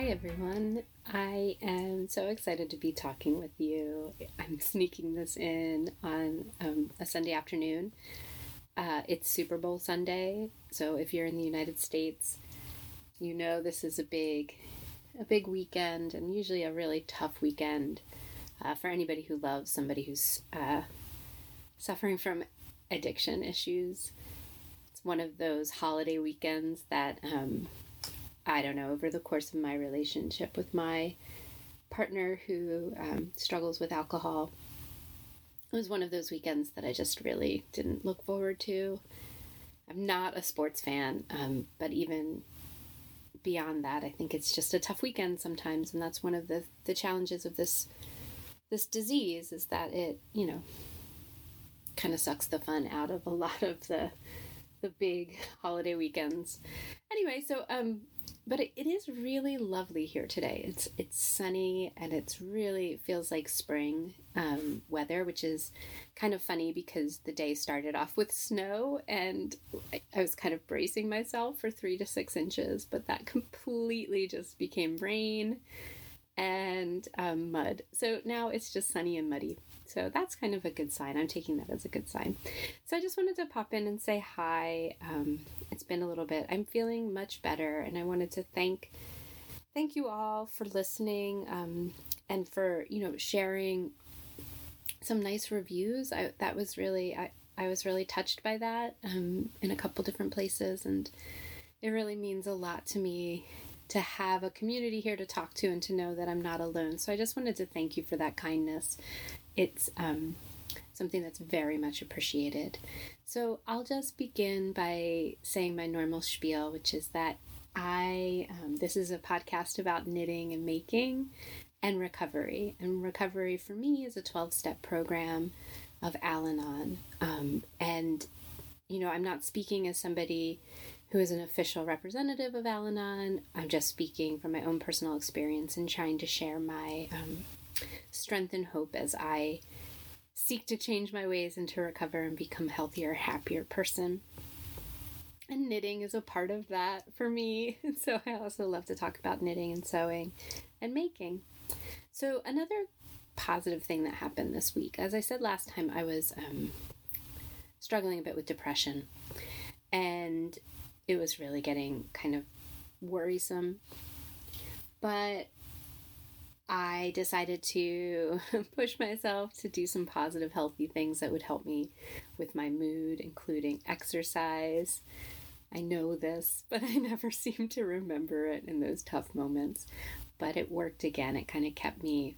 Hi, everyone. I am so excited to be talking with you. I'm sneaking this in on um, a Sunday afternoon. Uh, it's Super Bowl Sunday, so if you're in the United States, you know this is a big, a big weekend, and usually a really tough weekend uh, for anybody who loves somebody who's uh, suffering from addiction issues. It's one of those holiday weekends that um, I don't know, over the course of my relationship with my partner who um, struggles with alcohol, it was one of those weekends that I just really didn't look forward to. I'm not a sports fan, um, but even beyond that, I think it's just a tough weekend sometimes, and that's one of the the challenges of this this disease is that it, you know, kind of sucks the fun out of a lot of the the big holiday weekends. Anyway, so um but it, is really lovely here today. It's it's sunny and it's really feels like spring um, weather, which is kind of funny because the day started off with snow and I was kind of bracing myself for three to six inches, but that completely just became rain and um, mud. So now it's just sunny and muddy. So that's kind of a good sign. I'm taking that as a good sign. So I just wanted to pop in and say hi. Um, it's been a little bit. I'm feeling much better, and I wanted to thank thank you all for listening um, and for you know sharing some nice reviews. I, that was really I, I was really touched by that um, in a couple different places, and it really means a lot to me to have a community here to talk to and to know that I'm not alone. So I just wanted to thank you for that kindness it's um, something that's very much appreciated. So I'll just begin by saying my normal spiel, which is that I, um, this is a podcast about knitting and making and recovery. And recovery for me is a 12 step program of Al Anon. Um, and, you know, I'm not speaking as somebody who is an official representative of Al Anon. I'm just speaking from my own personal experience and trying to share my um, strength and hope as I seek to change my ways and to recover and become a healthier, happier person. And knitting is a part of that for me. So I also love to talk about knitting and sewing and making. So, another positive thing that happened this week, as I said last time, I was um, struggling a bit with depression. And it was really getting kind of worrisome. But I decided to push myself to do some positive, healthy things that would help me with my mood, including exercise. I know this, but I never seem to remember it in those tough moments. But it worked again. It kind of kept me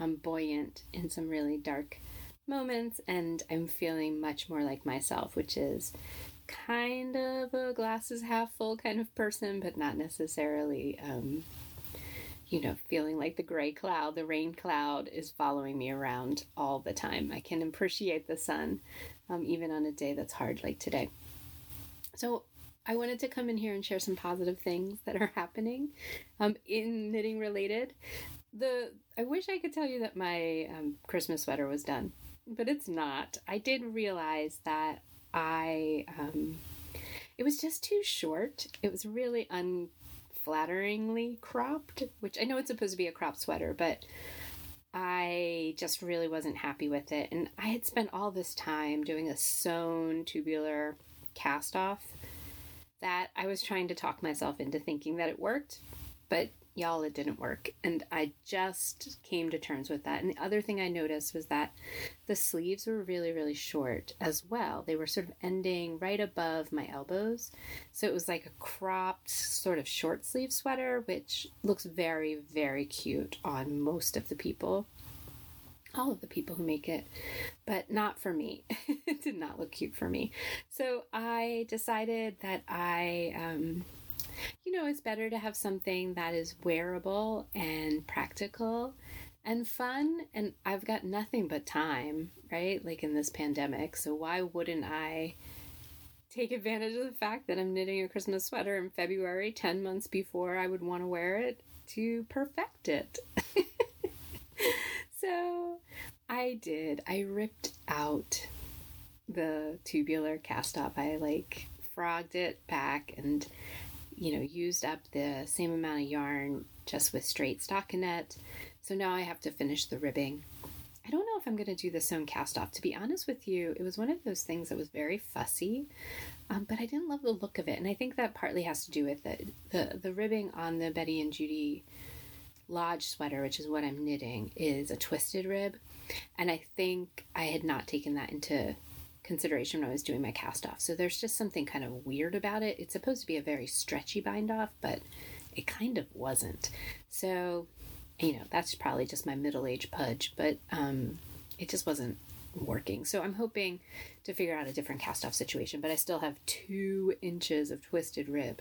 um, buoyant in some really dark moments, and I'm feeling much more like myself, which is kind of a glasses half full kind of person, but not necessarily. Um, you know, feeling like the gray cloud, the rain cloud is following me around all the time. I can appreciate the sun um, even on a day that's hard like today. So, I wanted to come in here and share some positive things that are happening um, in knitting related. The I wish I could tell you that my um, Christmas sweater was done, but it's not. I did realize that I um, it was just too short. It was really unflatteringly cropped, which I know it's supposed to be a crop sweater, but I just really wasn't happy with it. And I had spent all this time doing a sewn tubular cast off that I was trying to talk myself into thinking that it worked, but y'all, it didn't work. And I just came to terms with that. And the other thing I noticed was that the sleeves were really, really short as well. They were sort of ending right above my elbows. So it was like a cropped, sort of short sleeve sweater, which looks very, very cute on most of the people. All of the people who make it, but not for me. it did not look cute for me. So I decided that I um, you know, it's better to have something that is wearable and practical and fun. And I've got nothing but time, right? Like in this pandemic. So why wouldn't I take advantage of the fact that I'm knitting a Christmas sweater in February, 10 months before I would want to wear it to perfect it? so I did. I ripped out the tubular cast off. I like frogged it back and you know, used up the same amount of yarn just with straight stockinette. So now I have to finish the ribbing. I don't know if I'm going to do the sewn cast off. To be honest with you, it was one of those things that was very fussy, um, but I didn't love the look of it. And I think that partly has to do with the, the, the ribbing on the Betty and Judy Lodge sweater, which is what I'm knitting, is a twisted rib. And I think I had not taken that into consideration when I was doing my cast off. So there's just something kind of weird about it. It's supposed to be a very stretchy bind off, but it kind of wasn't. So, you know, that's probably just my middle age pudge, but um, it just wasn't working. So I'm hoping to figure out a different cast off situation, but I still have two inches of twisted rib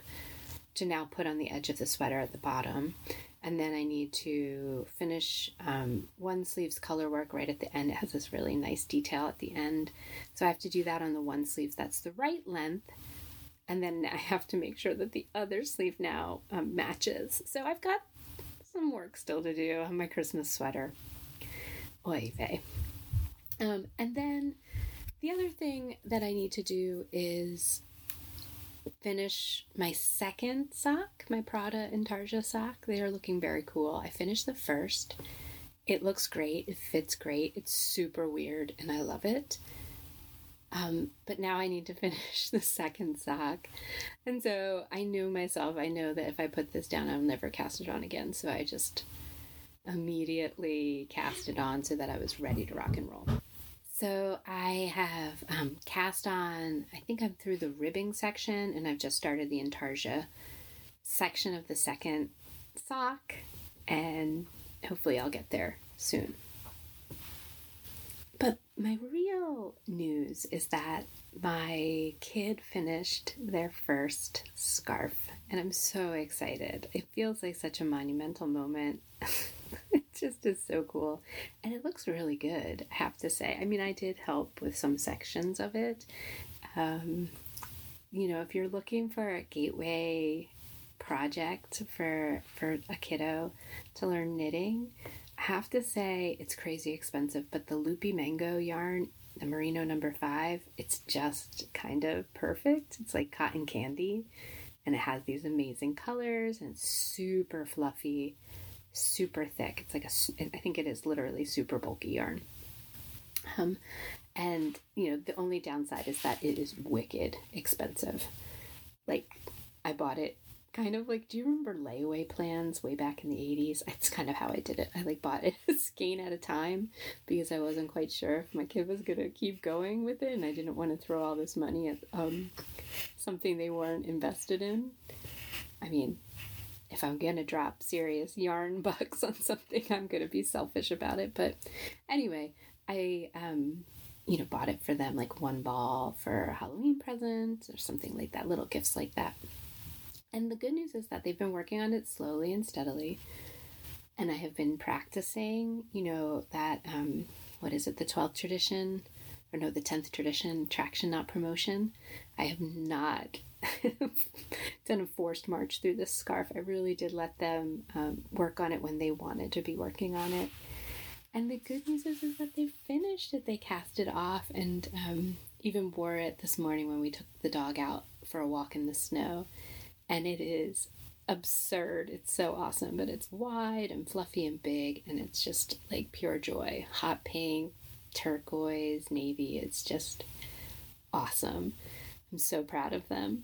to now put on the edge of the sweater at the bottom and then I need to finish um, one sleeve's color work right at the end. It has this really nice detail at the end. So I have to do that on the one sleeve that's the right length. And then I have to make sure that the other sleeve now um, matches. So I've got some work still to do on my Christmas sweater. Oy vey. Um, and then the other thing that I need to do is finish my second sock, my Prada Intarsia sock. They are looking very cool. I finished the first. It looks great. It fits great. It's super weird and I love it. Um, but now I need to finish the second sock. And so I knew myself, I know that if I put this down, I'll never cast it on again. So I just immediately cast it on so that I was ready to rock and roll. So I have um, cast on, I think I'm through the ribbing section and I've just started the intarsia section of the second sock and hopefully I'll get there soon. But my real news is that my kid finished their first scarf and I'm so excited. It feels like such a monumental moment. it just is so cool. And it looks really good, I have to say. I mean, I did help with some sections of it. Um, you know, if you're looking for a gateway project for for a kiddo to learn knitting, I have to say it's crazy expensive, but the loopy mango yarn, the merino number 5, it's just kind of perfect. It's like cotton candy and it has these amazing colors and super fluffy super thick. It's like a, I think it is literally super bulky yarn. Um, and you know the only downside is that it is wicked expensive. Like I bought it kind of like do you remember layaway plans way back in the 80s it's kind of how i did it i like bought it a skein at a time because i wasn't quite sure if my kid was gonna keep going with it and i didn't want to throw all this money at um, something they weren't invested in i mean if I'm going to drop serious yarn bucks on something, I'm going to be selfish about it. But anyway, I, um, you know, bought it for them like one ball for a Halloween present or something like that, little gifts like that. And the good news is that they've been working on it slowly and steadily. And I have been practicing, you know, that, um, what is it, the 12th tradition, or no, the 10th tradition, traction, not promotion. I have not done a forced march through this scarf. I really did let them um, work on it when they wanted to be working on it. And the good news is, is that they finished it. They cast it off and um, even wore it this morning when we took the dog out for a walk in the snow. And it is absurd. It's so awesome, but it's wide and fluffy and big, and it's just like pure joy. Hot pink, turquoise, navy. It's just awesome. I'm so proud of them.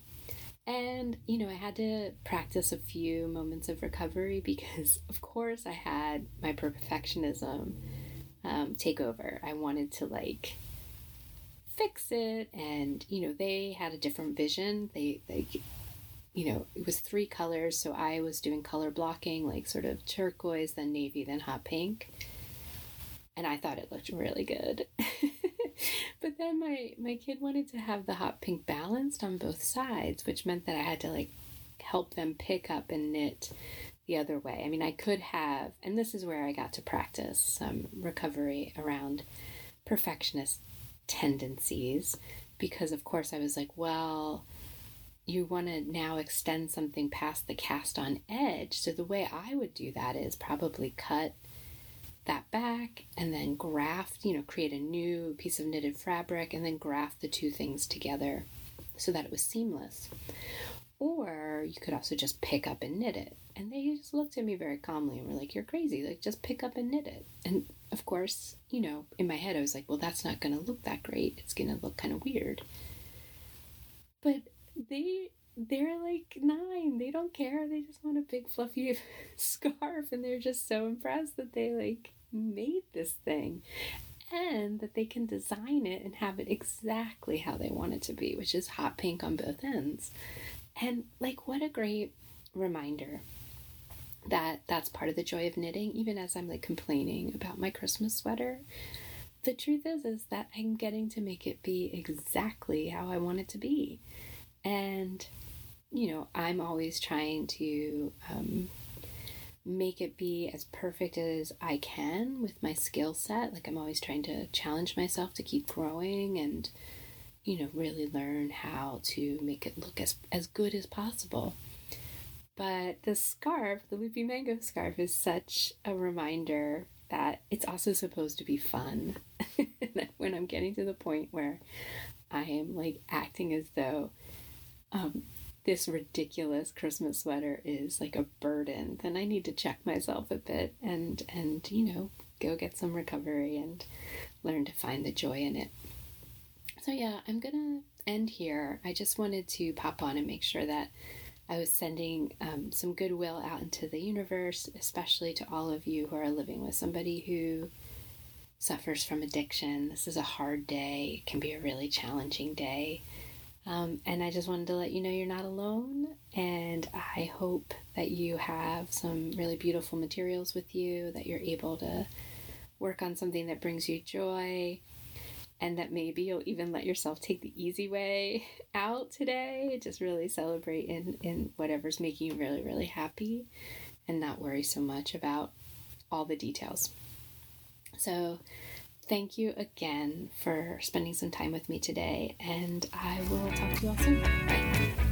And, you know, I had to practice a few moments of recovery because, of course, I had my perfectionism um, take over. I wanted to, like, fix it. And, you know, they had a different vision. They, they, you know, it was three colors. So I was doing color blocking, like sort of turquoise, then navy, then hot pink. And I thought it looked really good. but then my my kid wanted to have the hot pink balanced on both sides, which meant that I had to like help them pick up and knit the other way. I mean, I could have, and this is where I got to practice some recovery around perfectionist tendencies because of course I was like, well, you want to now extend something past the cast on edge. So the way I would do that is probably cut that back and then graft, you know, create a new piece of knitted fabric and then graft the two things together so that it was seamless. Or you could also just pick up and knit it. And they just looked at me very calmly and were like, You're crazy. Like, just pick up and knit it. And of course, you know, in my head, I was like, Well, that's not going to look that great. It's going to look kind of weird. But they they're like nine. They don't care. They just want a big fluffy scarf and they're just so impressed that they like made this thing and that they can design it and have it exactly how they want it to be, which is hot pink on both ends. And like, what a great reminder that that's part of the joy of knitting, even as I'm like complaining about my Christmas sweater. The truth is, is that I'm getting to make it be exactly how I want it to be. And, you know, I'm always trying to um, make it be as perfect as I can with my skill set. Like I'm always trying to challenge myself to keep growing and you know really learn how to make it look as as good as possible. But the scarf, the loopy mango scarf is such a reminder that it's also supposed to be fun. when I'm getting to the point where I am like acting as though um, this ridiculous Christmas sweater is like a burden, then I need to check myself a bit and and you know go get some recovery and learn to find the joy in it. So yeah, I'm gonna end here. I just wanted to pop on and make sure that I was sending um, some goodwill out into the universe, especially to all of you who are living with somebody who suffers from addiction. This is a hard day. It can be a really challenging day. Um, and I just wanted to let you know you're not alone. And I hope that you have some really beautiful materials with you, that you're able to work on something that brings you joy, and that maybe you'll even let yourself take the easy way out today. Just really celebrate in, in whatever's making you really, really happy and not worry so much about all the details. So, Thank you again for spending some time with me today, and I will talk to you all soon. Bye.